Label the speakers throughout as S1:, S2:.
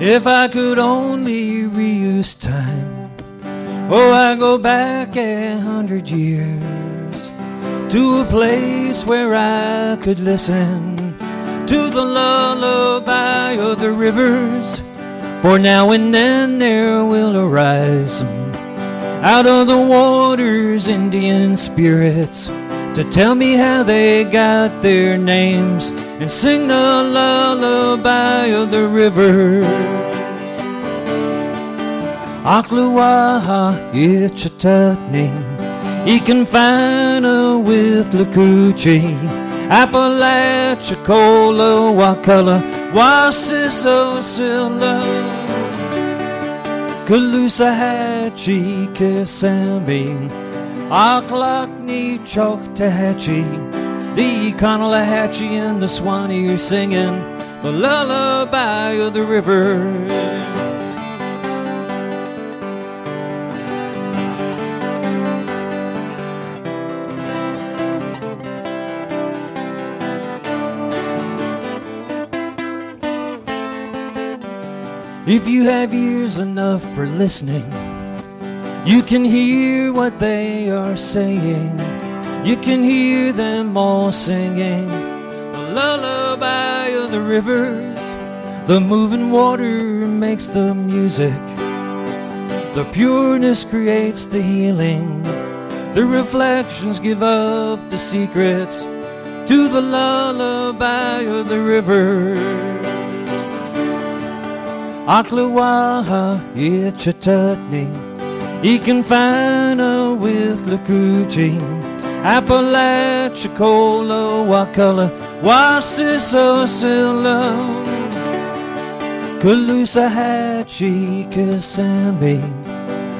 S1: If I could only reuse time, oh, I'd go back a hundred years to a place where I could listen to the lullaby of the rivers. For now and then there will arise out of the waters Indian spirits to tell me how they got their names and sing the lullaby of the rivers. Ocklawaha Ichetucknee, Econfina Withlacoochee, Apalachicola, Wakulla, Wasisosilla, Caloosahatchee, Kissimmee, Ochlockonee Choctawhatchee, the Econlockhatchee and the Swanee are singing the lullaby of the river. If you have ears enough for listening, you can hear what they are saying. You can hear them all singing the lullaby of the rivers. The moving water makes the music. The pureness creates the healing. The reflections give up the secrets to the lullaby of the rivers. Ocklawaha, Ichetucknee, Econfina with Lakuchi, Apalachicola, Wakulla, Wasisosilla, Caloosahatchee, Kissimmee,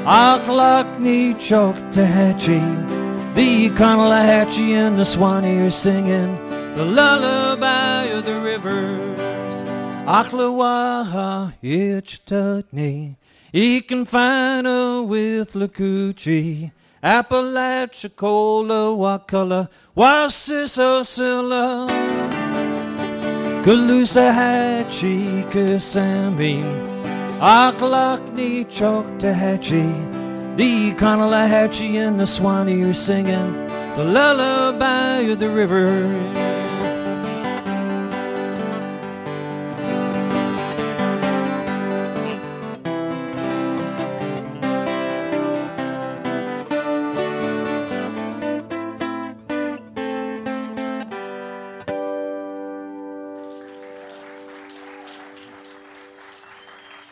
S1: Ochlockonee, Choctawhatchee, the Econlockhatchee and the Swanee are singing. The lullaby of the. Ocklawaha, Ichetucknee, Econfina with Lakuchi, Apalachicola, Wakulla, Wasisosilla, Caloosahatchee, Kissimmee, Ochlockonee, Choctawhatchee, the Econlockhatchee and the Swanee are singing. The lullaby of the river.